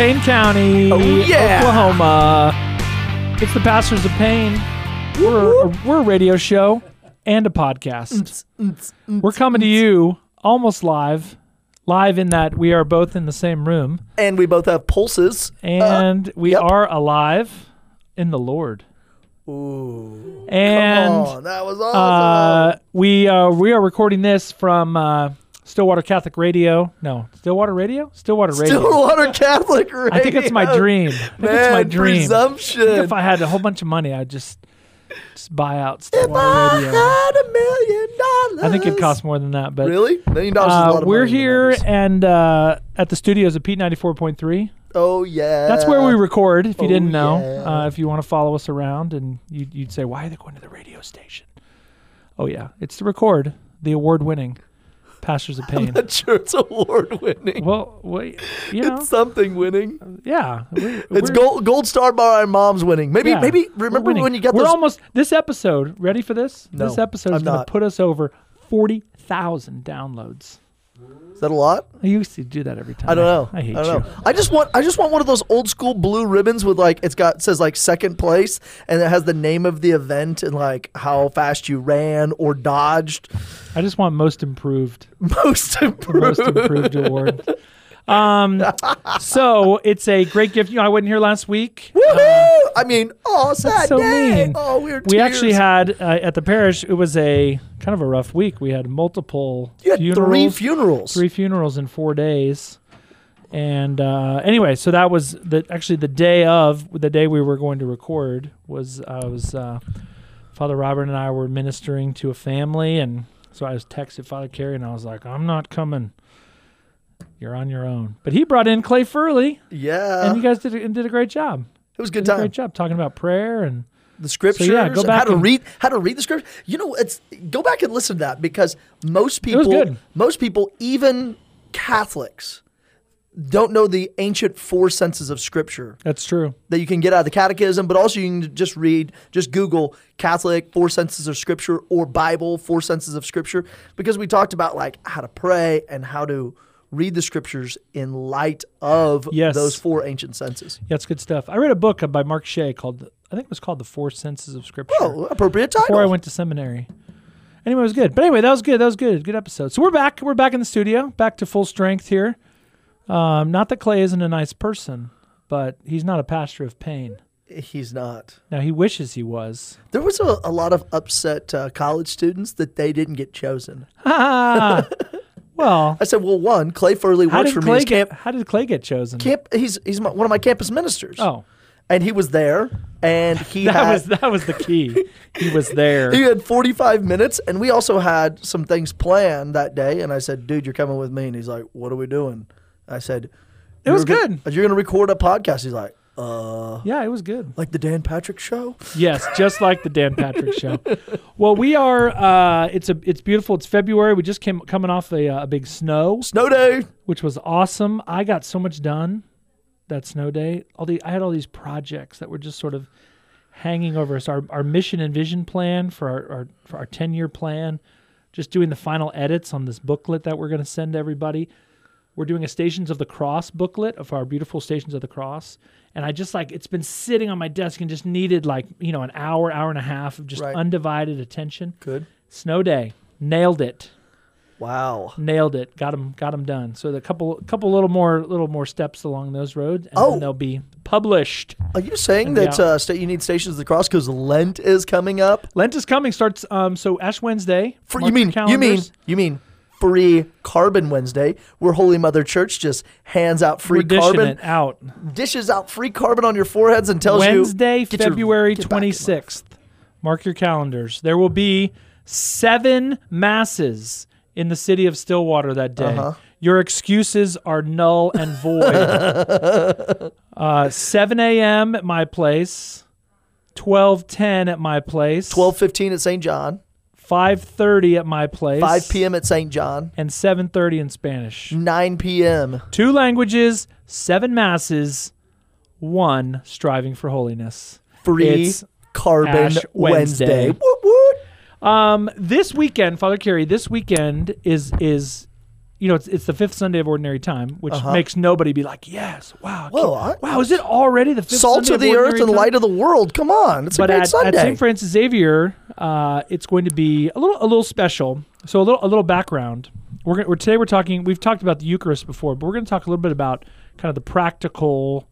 Payne County, Oh, yeah. Oklahoma. It's the Pastors of Payne. We're a, we're a radio show and a podcast. We're coming to you almost live, live in that we are both in the same room, And we both have pulses. and we yep. are alive in the Lord. Ooh. And that was awesome. uh, we uh, we are recording this from uh, Stillwater Catholic Radio. No, Stillwater Radio. Stillwater Radio. Stillwater Catholic Radio. I think it's my dream. I think Man, it's my dream. presumption. if I had a whole bunch of money, I'd just just buy out Stillwater If Stillwater I Radio. had a million dollars. I think it costs more than that, but Really? Million dollars is a uh, lot of money. we're here and uh, at the studios at Pete ninety four point three. Oh, yeah. That's where we record. If you Oh, didn't know, yeah. uh, if you want to follow us around, and you'd, you'd say, "Why are they going to the radio station?" Oh yeah, it's to record the award Pastors of Pain. Not sure it's award winning. well, we, you know, It's something winning. yeah, we, It's gold gold star by our moms winning. Maybe Yeah, maybe remember when you got We're those almost this episode. Ready for this? No, this episode is going to put us over forty thousand downloads. Is that a lot? I used to do that every time. I don't know. I hate don't you. know. I just want I just want one of those old school blue ribbons with like it's got says like second place and it has the name of the event and like how fast you ran or dodged. I just want most improved. Most the improved. most improved award. Um, so it's a great gift. You know, I wasn't here last week. Woohoo! I mean, oh, sad so day. mean. Oh, we were We actually had uh, at the parish. It was a kind of a rough week. We had multiple you had funerals, three funerals. three funerals in four days. And uh, anyway, so that was the actually the day of the day we were going to record was I was uh, Father Robert and I were ministering to a family, and so I was texted Father Carey, and I was like, "I'm not coming. You're on your own." But he brought in Clay Furley, Yeah, and you guys did a, did a great job. it was a good Did a time. great job talking about prayer and the scriptures So, yeah, go back how to and- read how to read the scripture. you know it's go back and listen to that because most people most people even catholics don't know the ancient four senses of scripture that's true. that you can get out of the catechism but also you can just read just google catholic four senses of scripture or bible four senses of scripture because we talked about like how to pray and how to read the scriptures in light of Yes. those four ancient senses Yeah, it's good stuff. I read a book by Mark Shea called I think it was called The Four Senses of Scripture. oh appropriate title before I went to seminary. Anyway, it was good. But anyway, that was good. That was good. Good episode. So we're back. We're back in the studio, back to full strength here. Um, not that Clay isn't a nice person, but he's not a pastor of pain. he's not Now he wishes he was. There was a, a lot of upset uh, college students that they didn't get chosen. Ah, well, I said, "Well, one, Clay Furley works for me Clay as get? camp. How did Clay get chosen? camp he's he's my, one of my campus ministers. oh, and he was there, and he that had was that was the key. he was there. he had 45 minutes, and we also had some things planned that day. And I said, "Dude, you're coming with me." And he's like, "What are we doing?" I said, It was "You're go- good. You're going to record a podcast." He's like, "Uh." yeah, it was good. Like the Dan Patrick show? Yes, just like the Dan Patrick show. Well, we are. Uh, it's a. It's beautiful. It's February. We just came coming off a, uh, a big snow, Snow day. which was awesome. I got so much done that snow day. All the I had all these projects that were just sort of hanging over us. Our our mission and vision plan for our, our for our ten year plan. Just doing the final edits on this booklet that we're going to send to everybody. We're doing a Stations of the Cross booklet of our beautiful Stations of the Cross. And I just like, it's been sitting on my desk and just needed like, you know, an hour, hour and a half of just Right. undivided attention. Good. Snow day. Nailed it. Wow. Nailed it. Got them, Got them done. So the couple, couple little more, little more steps along those roads and Oh. then they'll be published. Are you saying that uh, sta- you need Stations of the Cross because Lent is coming up? Lent is coming. Starts, um, so Ash Wednesday. For, Mark you your mean you mean calendars. you mean free carbon Wednesday, where Holy Mother Church just hands out free We're carbon, it out. dishes out free carbon on your foreheads, and tells Wednesday, you your- February get back in twenty sixth. Mark your calendars. There will be seven masses in the city of Stillwater that day. Uh-huh. Your excuses are null and void. uh, 7 a.m. at my place, 12:10 at my place, Twelve fifteen at St. John, 5:30 at my place, five p.m. at St. John, and 7:30 in Spanish. nine p.m. Two languages, seven masses, one striving for holiness. Free It's carbon Ash Wednesday. Wednesday. Woot woot. Um, this weekend, Father Carey, this weekend is is you know, it's, it's the fifth Sunday of Ordinary Time, which Uh-huh. makes nobody be like, yes, wow, Whoa, I- wow, is it already the fifth Salt Sunday of the Ordinary earth and Time? light of the world. Come on, it's a but great at, Sunday. at St. Francis Xavier, uh, it's going to be a little a little special. So a little a little background. We're, gonna, we're today we're talking. We've talked about the Eucharist before, but we're going to talk a little bit about kind of the practical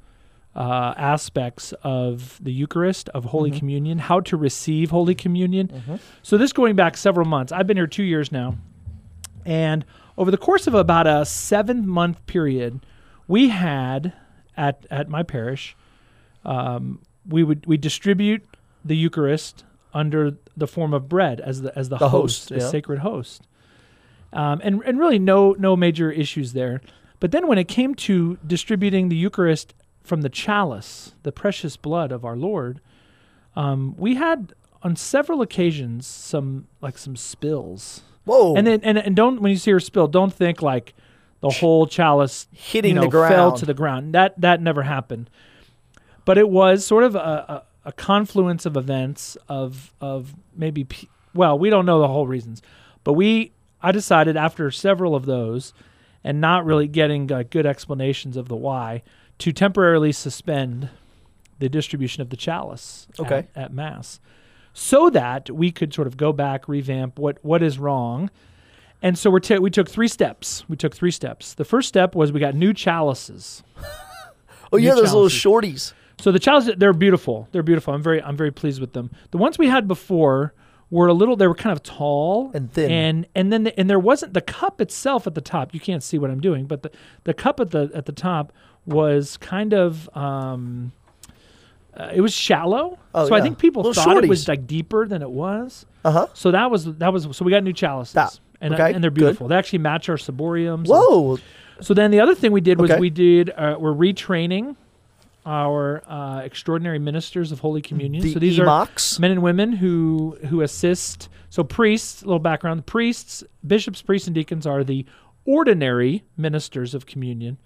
uh, aspects of the Eucharist of Holy Mm-hmm. Communion, how to receive Holy Communion. So this going back several months. I've been here two years now, and over the course of about a seven month period, we had at at my parish um, we would we distribute the Eucharist under the form of bread as the as the, The host, host, as yeah. sacred host, um, and and really no no major issues there. But then when it came to distributing the Eucharist from the chalice, the precious blood of our Lord, um, we had on several occasions some like some spills. Whoa, And then and, and don't when you see her spill, don't think like the whole chalice hitting you know, the ground. fell to the ground. That that never happened. But it was sort of a, a, a confluence of events of of maybe p- well, we don't know the whole reasons, but we I decided after several of those, and not really getting uh, good explanations of the why, to temporarily suspend the distribution of the chalice at- Okay. at, mass, so that we could sort of go back, revamp what what is wrong. And so we're ta- we took three steps. We took three steps. The first step was we got new chalices. oh yeah, new those little shorties. So the chalices they're beautiful. They're beautiful. I'm very I'm very pleased with them. The ones we had before were a little they were kind of tall And thin. And and then the, and there wasn't the cup itself at the top. You can't see what I'm doing, but the the cup at the at the top was kind of um uh, it was shallow. Oh, so I think people thought it was like deeper than it was. Uh huh. So that was that was so we got new chalices. That- and, okay, and they're good. beautiful. They actually match our ciboriums. and- Whoa, so then the other thing we did was Okay. we did uh, we're retraining our uh, extraordinary ministers of Holy Communion. the so these are Emocs. men and women who who assist. So priests, a little background: priests, bishops, priests, and deacons are the ordinary ministers of communion.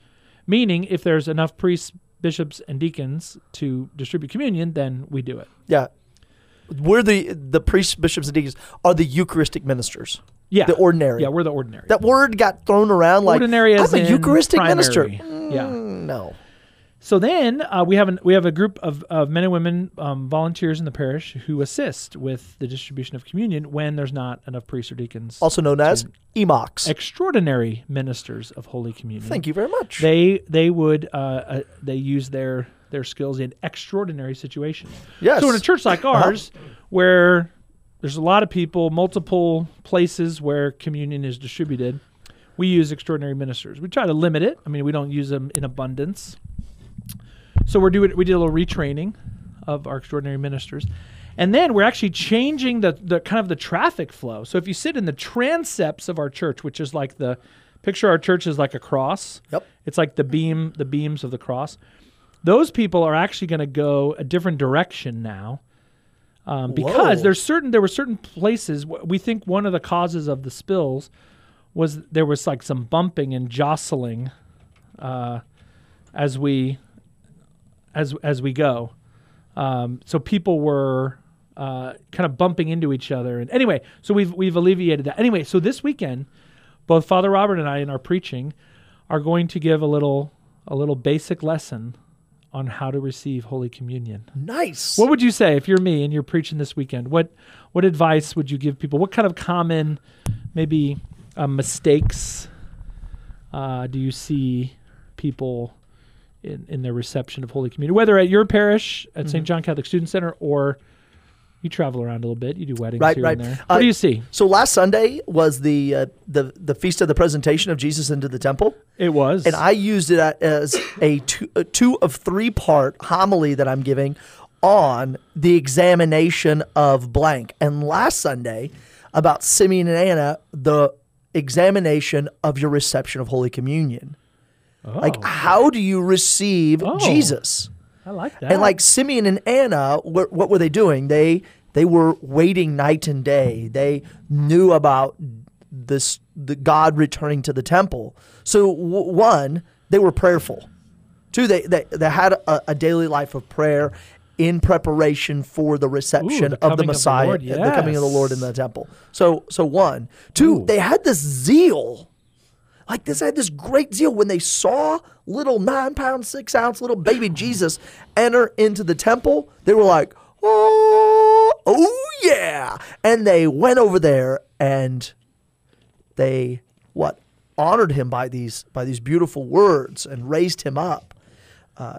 Meaning, if there's enough priests, bishops, and deacons to distribute communion, then we do it. Yeah, we're the the priests, bishops, and deacons are the Eucharistic ministers. Yeah, The ordinary. yeah, we're the ordinary. that word got thrown around like Ordinary as I'm a Eucharistic minister. primary. Yeah. Mm, no. So then uh, we have an, we have a group of, of men and women um, volunteers in the parish who assist with the distribution of communion when there's not enough priests or deacons. Also known as Emocs. extraordinary ministers of Holy Communion. Thank you very much. They they would uh, uh, they use their their skills in extraordinary situations. yes. So in a church like Uh-huh. ours, where there's a lot of people, multiple places where communion is distributed, we use extraordinary ministers. We try to limit it. I mean, we don't use them in abundance. So we're doing we did a little retraining of our extraordinary ministers. And then we're actually changing the, the kind of the traffic flow. So if you sit in the transepts of our church, which is like the picture our church is like a cross. Yep. It's like the beam, the beams of the cross. Those people are actually going to go a different direction now, um, because Whoa. there's certain there were certain places. We think one of the causes of the spills was there was like some bumping and jostling uh, as we as as we go. Um, so people were uh, kind of bumping into each other. And anyway, so we've we've alleviated that. Anyway, so this weekend, both Father Robert and I in our preaching are going to give a little a little basic lesson on how to receive Holy Communion. nice. What would you say if you're me and you're preaching this weekend? What what advice would you give people? What kind of common maybe uh, mistakes uh, do you see people in, in their reception of Holy Communion, whether at your parish at Mm-hmm. St. John Catholic Student Center or you travel around a little bit, you do weddings Right, here right. and there. Uh, What do you see? so last Sunday was the uh, the the feast of the presentation of Jesus into the temple, It was. and I used it as a two, a two of three part homily that I'm giving on the examination of blank. And last Sunday about Simeon and Anna, the examination of your reception of Holy Communion. Oh, Like, how do you receive Oh. Jesus? I like that. And like Simeon and Anna, what, what were they doing? They they were waiting night and day. They knew about this the God returning to the temple. So w- one, they were prayerful. Two, they they, they had a, a daily life of prayer in preparation for the reception the of the coming of the Messiah, Lord, the coming of the Lord in the temple. So so one, two, Ooh. they had this zeal Like this had this great zeal when they saw little nine pound, six ounce little baby Jesus enter into the temple. They were like, oh, oh yeah. And they went over there and they what honored him by these by these beautiful words and raised him up. Uh,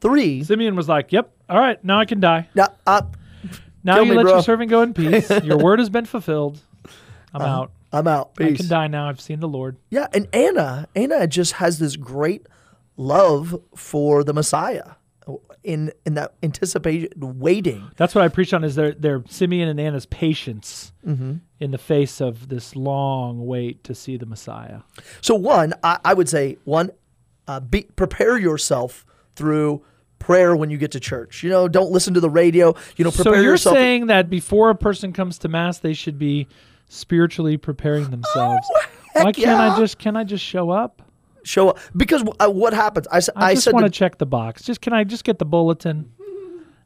three. Simeon was like, "Yep, all right, now I can die. Now, uh, Now you me, let bro." your servant go in peace. your word has been fulfilled. I'm out. I'm out. I Uh-huh. Can die now. I've seen the Lord." Yeah, and Anna, Anna just has this great love for the Messiah in in that anticipation, waiting. That's what I preach on is their their Simeon and Anna's patience Mm-hmm. in the face of this long wait to see the Messiah. So one, I, I would say one, uh, be prepare yourself through prayer when you get to church. You know, don't listen to the radio. You know, prepare so you're yourself. saying that before a person comes to mass, they should be spiritually preparing themselves. Oh, Why can't yeah. I just can I just show up? show up because uh, what happens? I, I, I just want to- check the box. Just can I just get the bulletin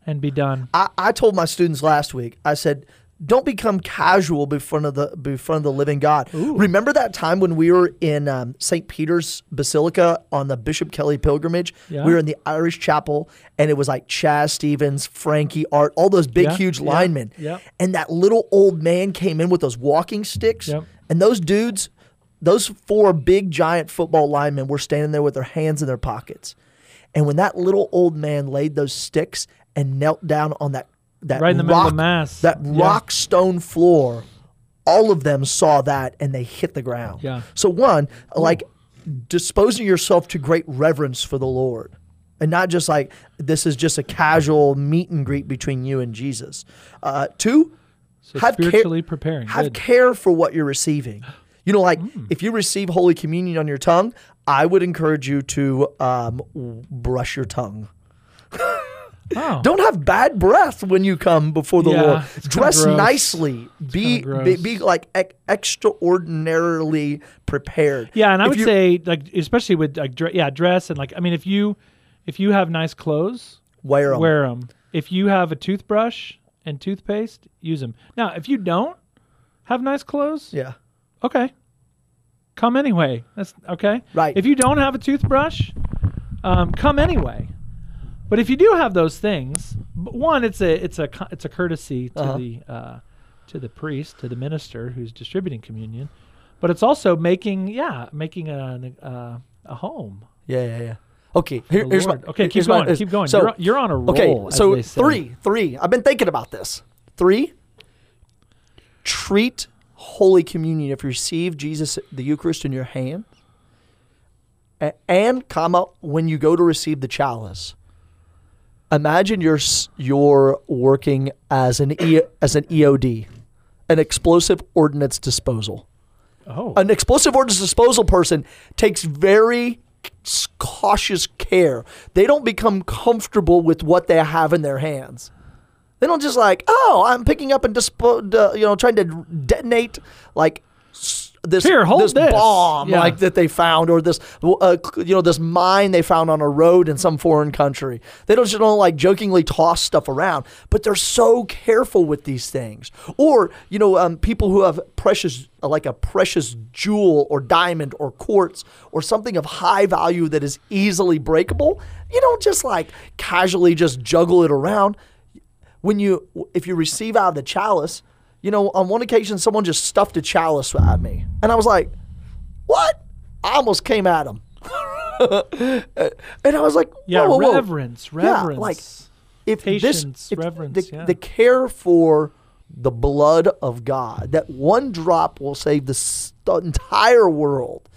and be done? I, I told my students last week. I said, "Don't become casual before the before the living God." Remember that time when we were in um, St. Peter's Basilica on the Bishop Kelley pilgrimage? Yeah. We were in the Irish Chapel, and it was like Chaz Stevens, Frankie Art, all those big, Yeah, huge yeah, linemen. yeah. And that little old man came in with those walking sticks, and those dudes. Those four big giant football linemen were standing there with their hands in their pockets. And when that little old man laid those sticks and knelt down on that that Right in the middle rock, of mass. that Yeah. rock stone floor, all of them saw that and they hit the ground. Yeah. So one, like disposing yourself to great reverence for the Lord. And not just like this is just a casual meet and greet between you and Jesus. Uh, two, So have care- spiritually preparing. have Good. care for what you're receiving. You know, like Mm. if you receive Holy Communion on your tongue, I would encourage you to um, brush your tongue. oh. Don't have bad breath when you come before the Yeah, Lord. Dress nicely. Be, be be like ex- extraordinarily prepared. Yeah, and I If would you- say like especially with like dre- yeah dress and like I mean if you if you have nice clothes wear 'em. wear them. If you have a toothbrush and toothpaste, use them. Now if you don't have nice clothes, Yeah. okay, come anyway. That's okay. Right. If you don't have a toothbrush, um, come anyway. But if you do have those things, one, it's a it's a it's a courtesy to Uh-huh. the uh, to the priest, to the minister who's distributing communion. But it's also making yeah making a a, a home. Yeah, yeah, yeah. Okay, here- here's my. Okay. Keep my- going. keep going. So, you're, you're on a roll. okay, so three, three. I've been thinking about this. Three. Treat Holy Communion if you receive Jesus, the Eucharist in your hand, and comma when you go to receive the chalice. Imagine you're you're working as an e, as an EOD, an explosive ordnance disposal Oh, an explosive ordnance disposal person takes very cautious care. They don't become comfortable with what they have in their hands. They don't just like, oh, I'm picking up and dispo- uh, you know, trying to detonate like s- this Here, this, this. bomb Yeah. like that they found or this uh, you know this mine they found on a road in some foreign country. They don't just don't like jokingly toss stuff around, but they're so careful with these things. Or you know, um, people who have precious like a precious jewel or diamond or quartz or something of high value that is easily breakable. You don't just like casually just juggle it around when you if you receive out of the chalice, you know, on one occasion someone just stuffed a chalice at me, and I was like, "What?" I almost came at him, and I was like, yeah, whoa, whoa, whoa. reverence, Yeah, reverence. like, If Patience, this, if reverence, the, yeah. the care for the blood of God, that one drop will save the, the entire world,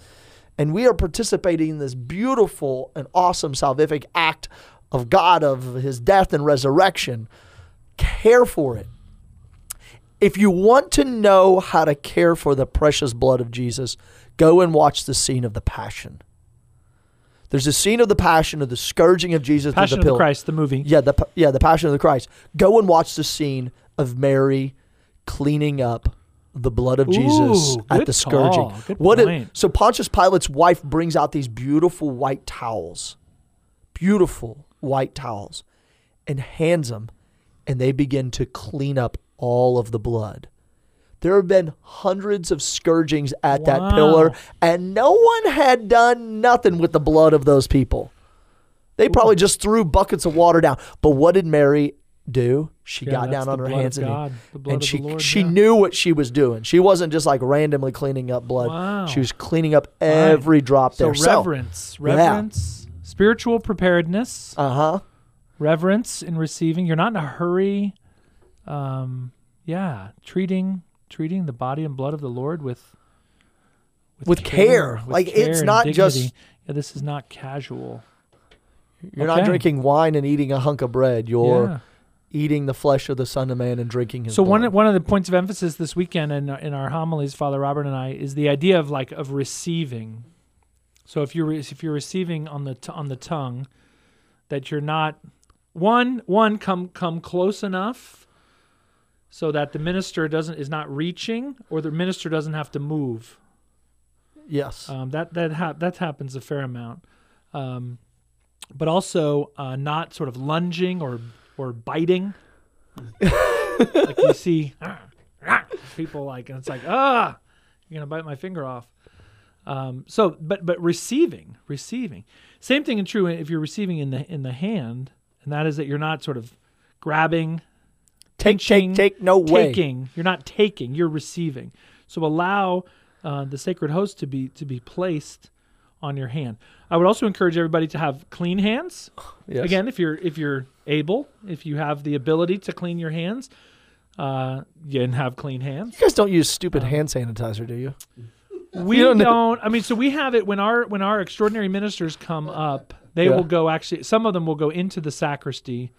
and we are participating in this beautiful and awesome salvific act of God of His death and resurrection. Care for it. If you want to know how to care for the precious blood of Jesus, go and watch the scene of the Passion. There's a scene of the Passion of the scourging of Jesus. Passion with of the the. Christ, the movie. Yeah, the yeah, the Passion of the Christ. Go and watch the scene of Mary cleaning up the blood of Jesus Ooh, at the scourging. What it- so Pontius Pilate's wife brings out these beautiful white towels, beautiful white towels, and hands them, and they begin to clean up all of the blood. There have been hundreds of scourgings at that pillar, and no one had done nothing with the blood of those people. They probably just threw buckets of water down. But what did Mary do? She Yeah, got down on her hands and knees. God, and she Lord, she yeah. knew what she was doing. She wasn't just like randomly cleaning up blood. Wow. She was cleaning up every drop So there. reverence, reverence, spiritual preparedness, uh huh. reverence in receiving. You're not in a hurry. Um, yeah, treating treating the body and blood of the Lord with With care. with Like, care it's not just- Yeah, this is not casual. You're not drinking wine and eating a hunk of bread. You're yeah. eating the flesh of the Son of Man and drinking his So one blood. one of the points of emphasis this weekend in in our homilies, Father Robert and I, is the idea of like of receiving. So if you're if you're receiving on the t- on the tongue, that you're not one one come come close enough, so that the minister doesn't is not reaching, or the minister doesn't have to move. yes. Um, that that ha- that happens a fair amount, um, but also uh, not sort of lunging or or biting. like you see people like, and it's like, ah, you're gonna bite my finger off. Um, so, but but receiving, receiving, same thing and true if you're receiving in the in the hand, and that is that you're not sort of grabbing, take, take, take no way. taking. You're not taking. You're receiving. So allow uh, the sacred host to be to be placed on your hand. I would also encourage everybody to have clean hands. Yes. Again, if you're if you're able, if you have the ability to clean your hands, uh, you can have clean hands. You guys don't use stupid Um, hand sanitizer, do you? We You don't don't, I mean, so we have it when our when our extraordinary ministers come up. They Yeah. will go actually. Some of them will go into the sacristy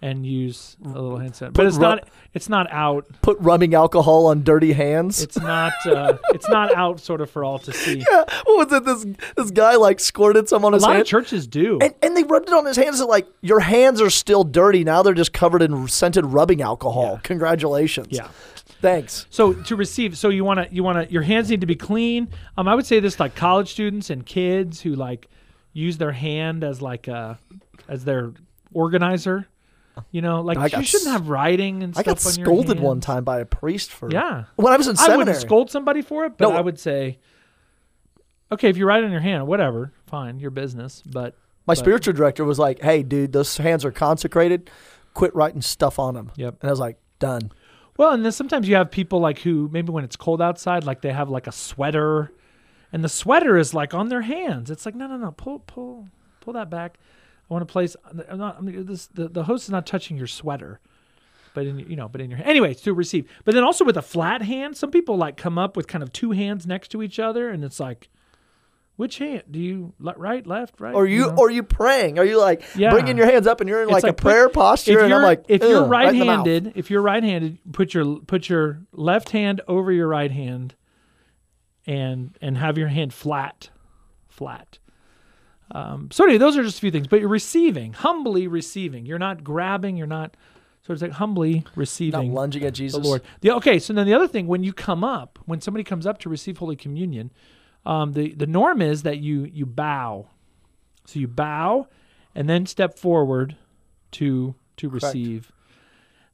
and use a little hand sanitizer. Put But it's ru- not. It's not out. Put rubbing alcohol on dirty hands. It's not. Uh, it's not out, sort of, for all to see. Yeah, what was it? This this guy like squirted some on A his lot hand. of churches do. and, and they rubbed it on his hands. Like your hands are still dirty now; they're just covered in scented rubbing alcohol. Yeah. Congratulations. yeah. Thanks. So to receive, so you want to, you want to, your hands need to be clean. Um, I would say this like college students and kids who like use their hand as like a, as their organizer. You know, like I you got shouldn't s- have writing and I stuff got on your scolded one time by a priest for Yeah. when I was in I seminary. wouldn't scold somebody for it, but No. I would say, okay, if you write on your hand, whatever, fine, your business. But My spiritual director was like, "Hey, dude, those hands are consecrated. Quit writing stuff on them." Yep. And I was like, "Done." Well, and then sometimes you have people like who maybe when it's cold outside, like they have like a sweater, and the sweater is like on their hands. It's like no, no, no, pull, pull, pull that back. I want to place. Uh, I'm not. I mean, this the, the host is not touching your sweater, but in you know, but in your anyway to receive. But then also with a flat hand, some people like come up with kind of two hands next to each other, and it's like, which hand do you right, left, right? Or you, know? or you praying? Are you like Yeah. bringing your hands up and you're in like, like a put- prayer posture? And I'm like, if you're right right-handed, if you're right-handed, put your put your left hand over your right hand, and and have your hand flat, flat. Um, so anyway, those are just a few things. But you're receiving, humbly receiving. You're not grabbing. You're not. So it's like humbly receiving. not lunging at Jesus. the. Lord. The, okay, so then the other thing, when you come up, when somebody comes up to receive Holy Communion, um, the the norm is that you you bow. So you bow, and then step forward to to Correct. receive.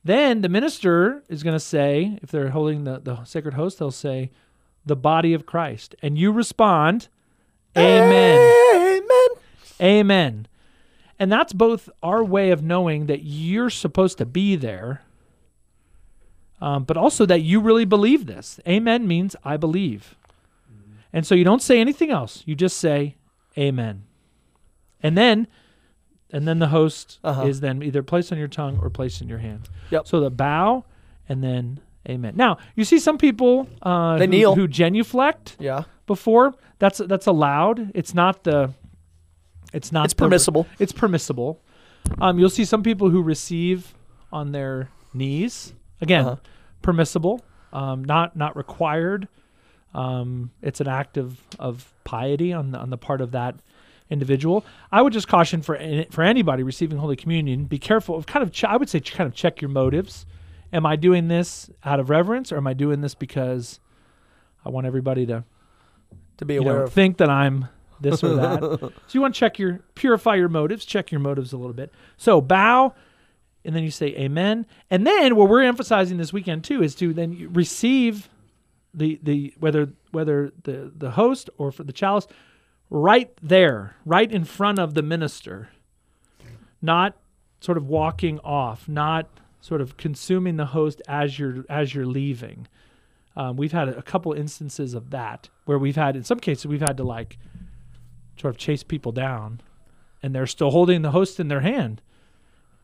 Then the minister is going to say, if they're holding the, the sacred host, they'll say, the body of Christ. And you respond, Amen. Amen. And that's both our way of knowing that you're supposed to be there, um, but also that you really believe this. Amen means I believe. And so you don't say anything else. You just say Amen. And then and then the host Uh-huh. is then either placed on your tongue or placed in your hand. Yep. So the bow and then amen. Now, you see some people uh, They who, kneel. who genuflect Yeah. before. That's that's allowed. It's not the. It's not. It's permissible. it's permissible. Um, you'll see some people who receive on their knees. Again, Uh-huh. permissible. Um, not not required. Um, it's an act of, of piety on the on the part of that individual. I would just caution for any, for anybody receiving Holy Communion, be careful of kind of ch- I would say ch- kind of check your motives. Am I doing this out of reverence, or am I doing this because I want everybody to To be you aware know, think that I'm this or that. so you want to check your purify your motives, check your motives a little bit. So bow and then you say amen. And then what we're emphasizing this weekend too is to then receive the the whether whether the the host or for the chalice right there, right in front of the minister. Not sort of walking off, not sort of consuming the host as you're as you're leaving. Um, we've had a couple instances of that where we've had, in some cases, we've had to like sort of chase people down, and they're still holding the host in their hand,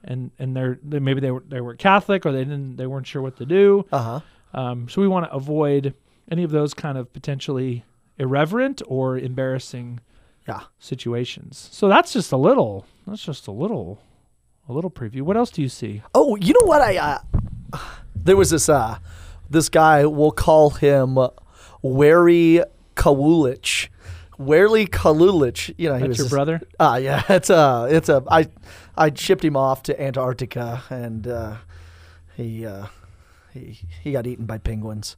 and and they're they, maybe they were they were Catholic or they didn't they weren't sure what to do. Uh huh. Um, so we want to avoid any of those kind of potentially irreverent or embarrassing Yeah. situations. So that's just a little. That's just a little, a little preview. What else do you see? Oh, you know what? I uh, there was this uh, this guy. We'll call him Wary Kawulich. Wary Kalulich. You know, he That's was your brother. Ah, yeah, it's a, it's a. I, I shipped him off to Antarctica, and uh, he, uh, he, he got eaten by penguins.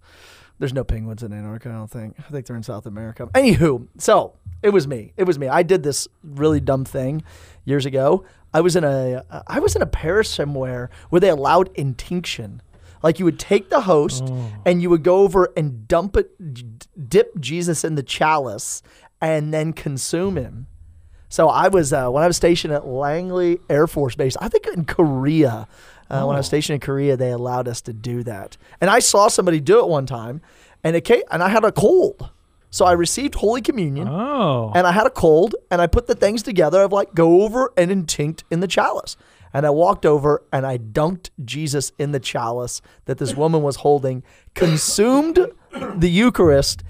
There's no penguins in Antarctica, I don't think. I think they're in South America. Anywho, so it was me. It was me. I did this really dumb thing years ago. I was in a, I was in a parish somewhere where they allowed intinction. Like you would take the host and you would go over and dump it, d- dip Jesus in the chalice, and then consume him. So I was uh, when I was stationed at Langley Air Force Base. I think in Korea. Uh, When I was stationed in Korea, they allowed us to do that, and I saw somebody do it one time, and it came, and I had a cold, so I received Holy Communion, Oh, and I had a cold, and I put the things together of like go over and intinct in the chalice. And I walked over and I dunked Jesus in the chalice that this woman was holding, consumed the Eucharist,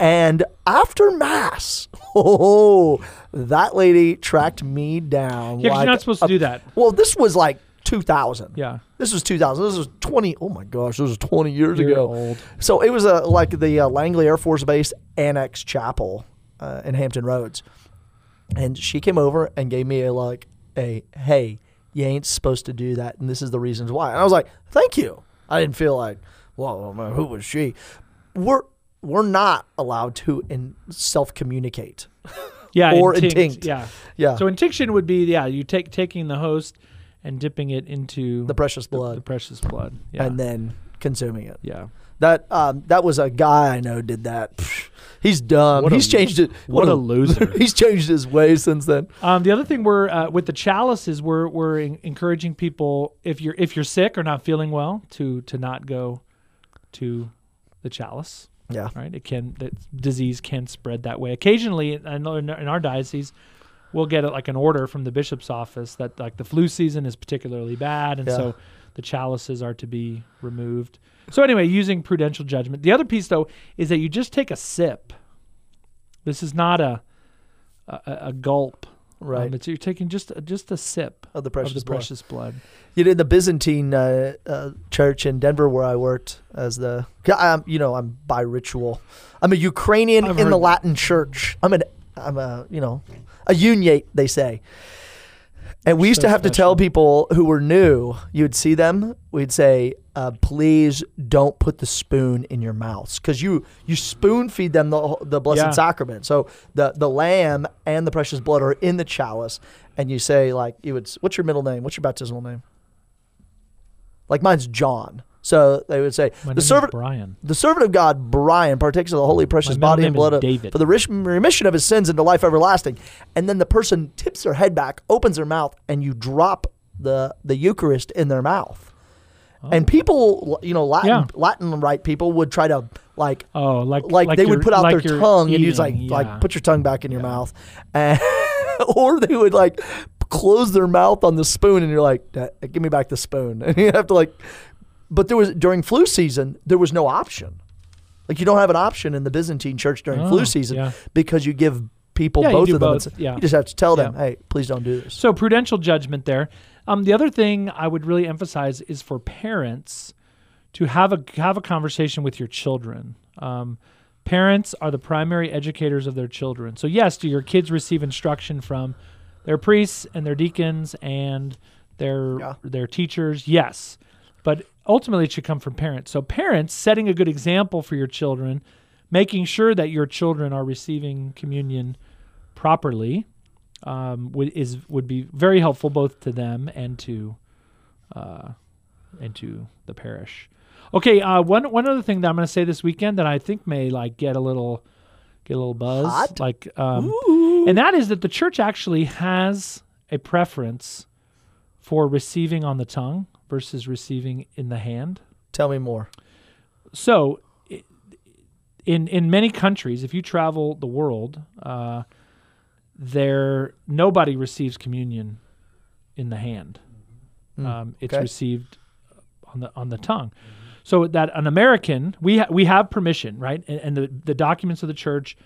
and after Mass, oh, that lady tracked me down. yeah, 'cause like you're not supposed to do that. Well, this was like 2000. Yeah, This was 2000. This was 20. Oh my gosh, this was 20 years You're ago. old. So it was a like the uh, Langley Air Force Base Annex Chapel uh, in Hampton Roads, and she came over and gave me a like a hey, you ain't supposed to do that, and this is the reasons why. And I was like, thank you. I didn't feel like, well, who was she? We're we're not allowed to in self communicate. yeah, Or intinct, intinct. Yeah. Yeah, So intinction would be yeah, you take taking the host and dipping it into the precious blood, the precious blood. Yeah, and then consuming it. yeah. That um, that was a guy I know did that. He's dumb. What a- he's changed it. what a loser. he's changed his ways since then. Um, the other thing we're uh, with the chalices, we're we're en- encouraging people if you're if you're sick or not feeling well to to not go to the chalice. Yeah. Right. It can that disease can spread that way. Occasionally, I know in, our diocese, we'll get uh, like an order from the bishop's office that like the flu season is particularly bad, and Yeah. so the chalices are to be removed. So anyway, using prudential judgment. The other piece though is that you just take a sip. This is not a a, a gulp. Right. Um, it's, you're taking just just a sip Of the precious of the blood. precious blood. You know, in the Byzantine uh, uh, church in Denver, where I worked as the, I'm, you know, I'm bi-ritual. I'm a Ukrainian I've in the Latin church. I'm an, I'm a, you know, a uniate, they say. And we used So to have to tell people who were new, you'd see them, we'd say, uh, please don't put the spoon in your mouths. Because you, you spoon feed them the, the Blessed Yeah. Sacrament. So the, the lamb and the precious blood are in the chalice. And you say, like, you would, what's your middle name? What's your baptismal name? Like mine's John. So they would say, My the servant, Brian. the servant of God, Brian, partakes of the holy precious body and blood of, David. for the remission of his sins into life everlasting. And then the person tips their head back, opens their mouth, and you drop the the Eucharist in their mouth. And people, you know, Latin Oh. Yeah. Latin rite people would try to like Oh, like like, they would put out like their tongue and use like eating, like put your tongue back in your Yeah. mouth, and, or they would like close their mouth on the spoon, and you're like, "Uh, "Give me back the spoon," and you have to like. But there was during flu season, there was no option. Like you don't have an option in the Byzantine church during Oh, flu season yeah. because you give people Yeah, both of them. both, yeah. You just have to tell them. "Hey, please don't do this." So prudential judgment there. Um, the other thing I would really emphasize is for parents to have a have a conversation with your children. Um, parents are the primary educators of their children. So yes, do your kids receive instruction from their priests and their deacons and their Yeah. their teachers? Yes, but ultimately it should come from parents. So parents setting a good example for your children, making sure that your children are receiving communion properly um, would is would be very helpful both to them and to uh, into the parish. Okay, uh, one one other thing that I'm going to say this weekend that I think may like get a little get a little buzz, Hot? like, um, and that is that the church actually has a preference for receiving on the tongue versus receiving in the hand. Tell me more. So, in in many countries, if you travel the world, uh, there nobody receives communion in the hand. Um, it's okay. received on the on the tongue. So that an American, we ha- we have permission, right? And, and the the documents of the church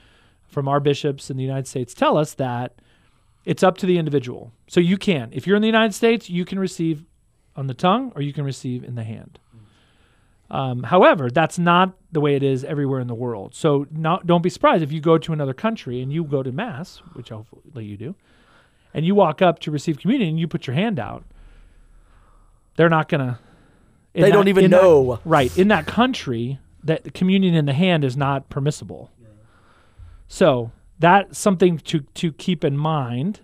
from our bishops in the United States tell us that it's up to the individual. So you can, if you're in the United States, you can receive on the tongue or you can receive in the hand. Um, however, that's not the way it is everywhere in the world. So not, don't be surprised if you go to another country and you go to mass, which hopefully you do, and you walk up to receive communion and you put your hand out. They're not gonna. They that- don't even in that- know. right in that country that communion in the hand is not permissible. So that's something to to keep in mind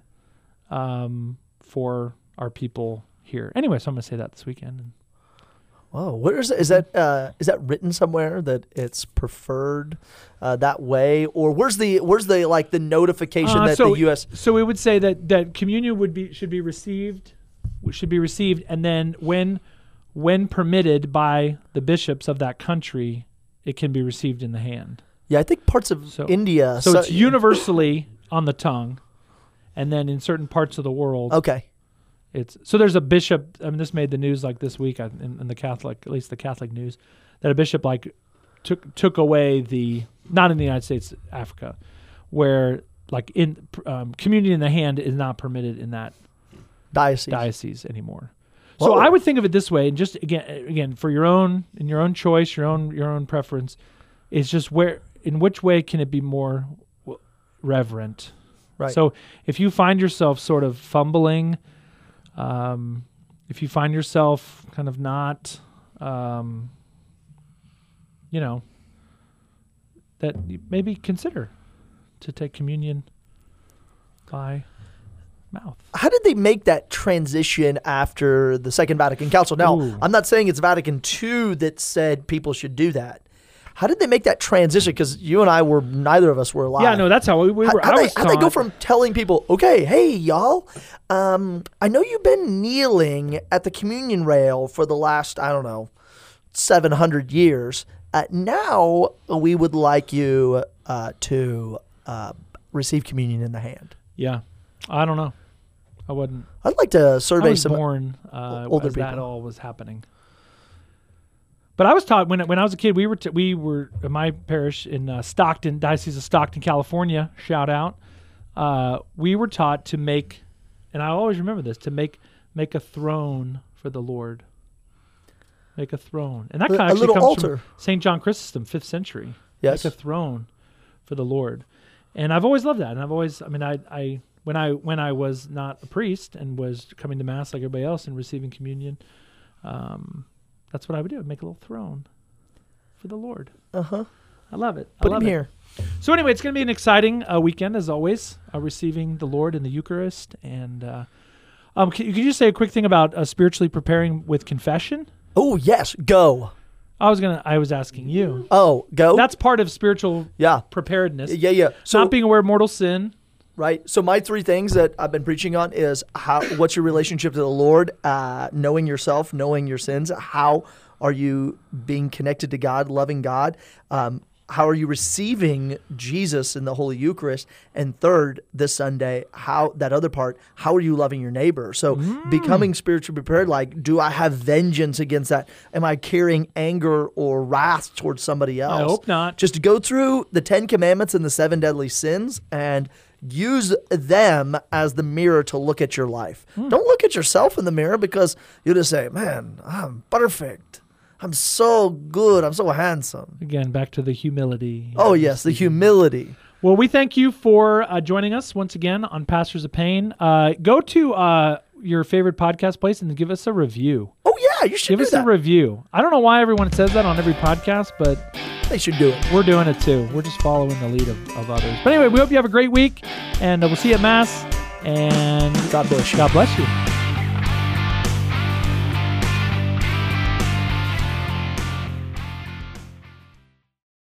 um, for our people here. Anyway, so I'm gonna say that this weekend. Whoa, where is is that? Uh, is that written somewhere that it's preferred uh, that way, or where's the where's the like the notification Uh, that so, the U.S. So we would say that that communion would be should be received, should be received, and then when when permitted by the bishops of that country, it can be received in the hand. Yeah, I think parts of So- India. So it's universally on the tongue, and then in certain parts of the world, okay. It's so there's a bishop. I mean, this made the news like this week in, in the Catholic, at least the Catholic news, that a bishop like took took away the not in the United States, Africa, where like in um, communion in the hand is not permitted in that Diocese. diocese anymore. So Whoa. I would think of it this way, and just again, again for your own in your own choice, your own your own preference, is just where in which way can it be more reverent. Right. So if you find yourself sort of fumbling, um, if you find yourself kind of not, um, you know, that you maybe consider to take communion by mouth. How did they make that transition after the Second Vatican Council? Now, Ooh. I'm not saying it's Vatican II that said people should do that. How did they make that transition? Because you and I were neither of us were alive. Yeah, no, that's how we, we were. how'd I they, they go from telling people, okay, hey, y'all, um, I know you've been kneeling at the communion rail for the last, I don't know, 700 years. Uh, now we would like you uh, to uh, receive communion in the hand. Yeah, I don't know. I wouldn't. I'd like to I survey was some. born uh, older as that all was happening. But I was taught when when I was a kid. We were t- we were in my parish in uh, Stockton, Diocese of Stockton, California. Shout out. Uh, we were taught to make, and I always remember this: to make make a throne for the Lord. Make a throne, and that kind of little comes altar. from Saint John Chrysostom, fifth century. Yes. Make a throne for the Lord, and I've always loved that. And I've always, I mean, I, I when I when I was not a priest and was coming to mass like everybody else and receiving communion, um, that's what I would do. I'd make a little throne for the Lord. Uh huh. I love it. I Put love him it. here. So anyway, it's going to be an exciting uh, weekend as always, uh, receiving the Lord in the Eucharist. And uh, um, can, could you just say a quick thing about uh, spiritually preparing with confession? Oh yes, go. I was gonna. I was asking you. Oh, go. That's part of spiritual yeah, preparedness. yeah, yeah. So not being aware of mortal sin. Right. So my three things that I've been preaching on is how what's your relationship to the Lord, uh, knowing yourself, knowing your sins. How are you being connected to God, loving God? Um, how are you receiving Jesus in the Holy Eucharist? And third, this Sunday, how that other part, how are you loving your neighbor? So becoming spiritually prepared, like, do I have vengeance against that? Am I carrying anger or wrath towards somebody else? I hope not. just to go through the Ten Commandments and the seven deadly sins and use them as the mirror to look at your life. Hmm. Don't look at yourself in the mirror because you'll just say, man, I'm perfect. I'm so good. I'm so handsome. Again, back to the humility. Oh, yes, the humility. Well, we thank you for uh, joining us once again on Pastors of Pain. Uh, go to uh, your favorite podcast place and give us a review. Oh, yeah, you should Give us that. a review. I don't know why everyone says that on every podcast, but they should do it. we're doing it too. We're just following the lead of, of others. But anyway, we hope you have a great week, and we'll see you at Mass. And God bless you. God bless you.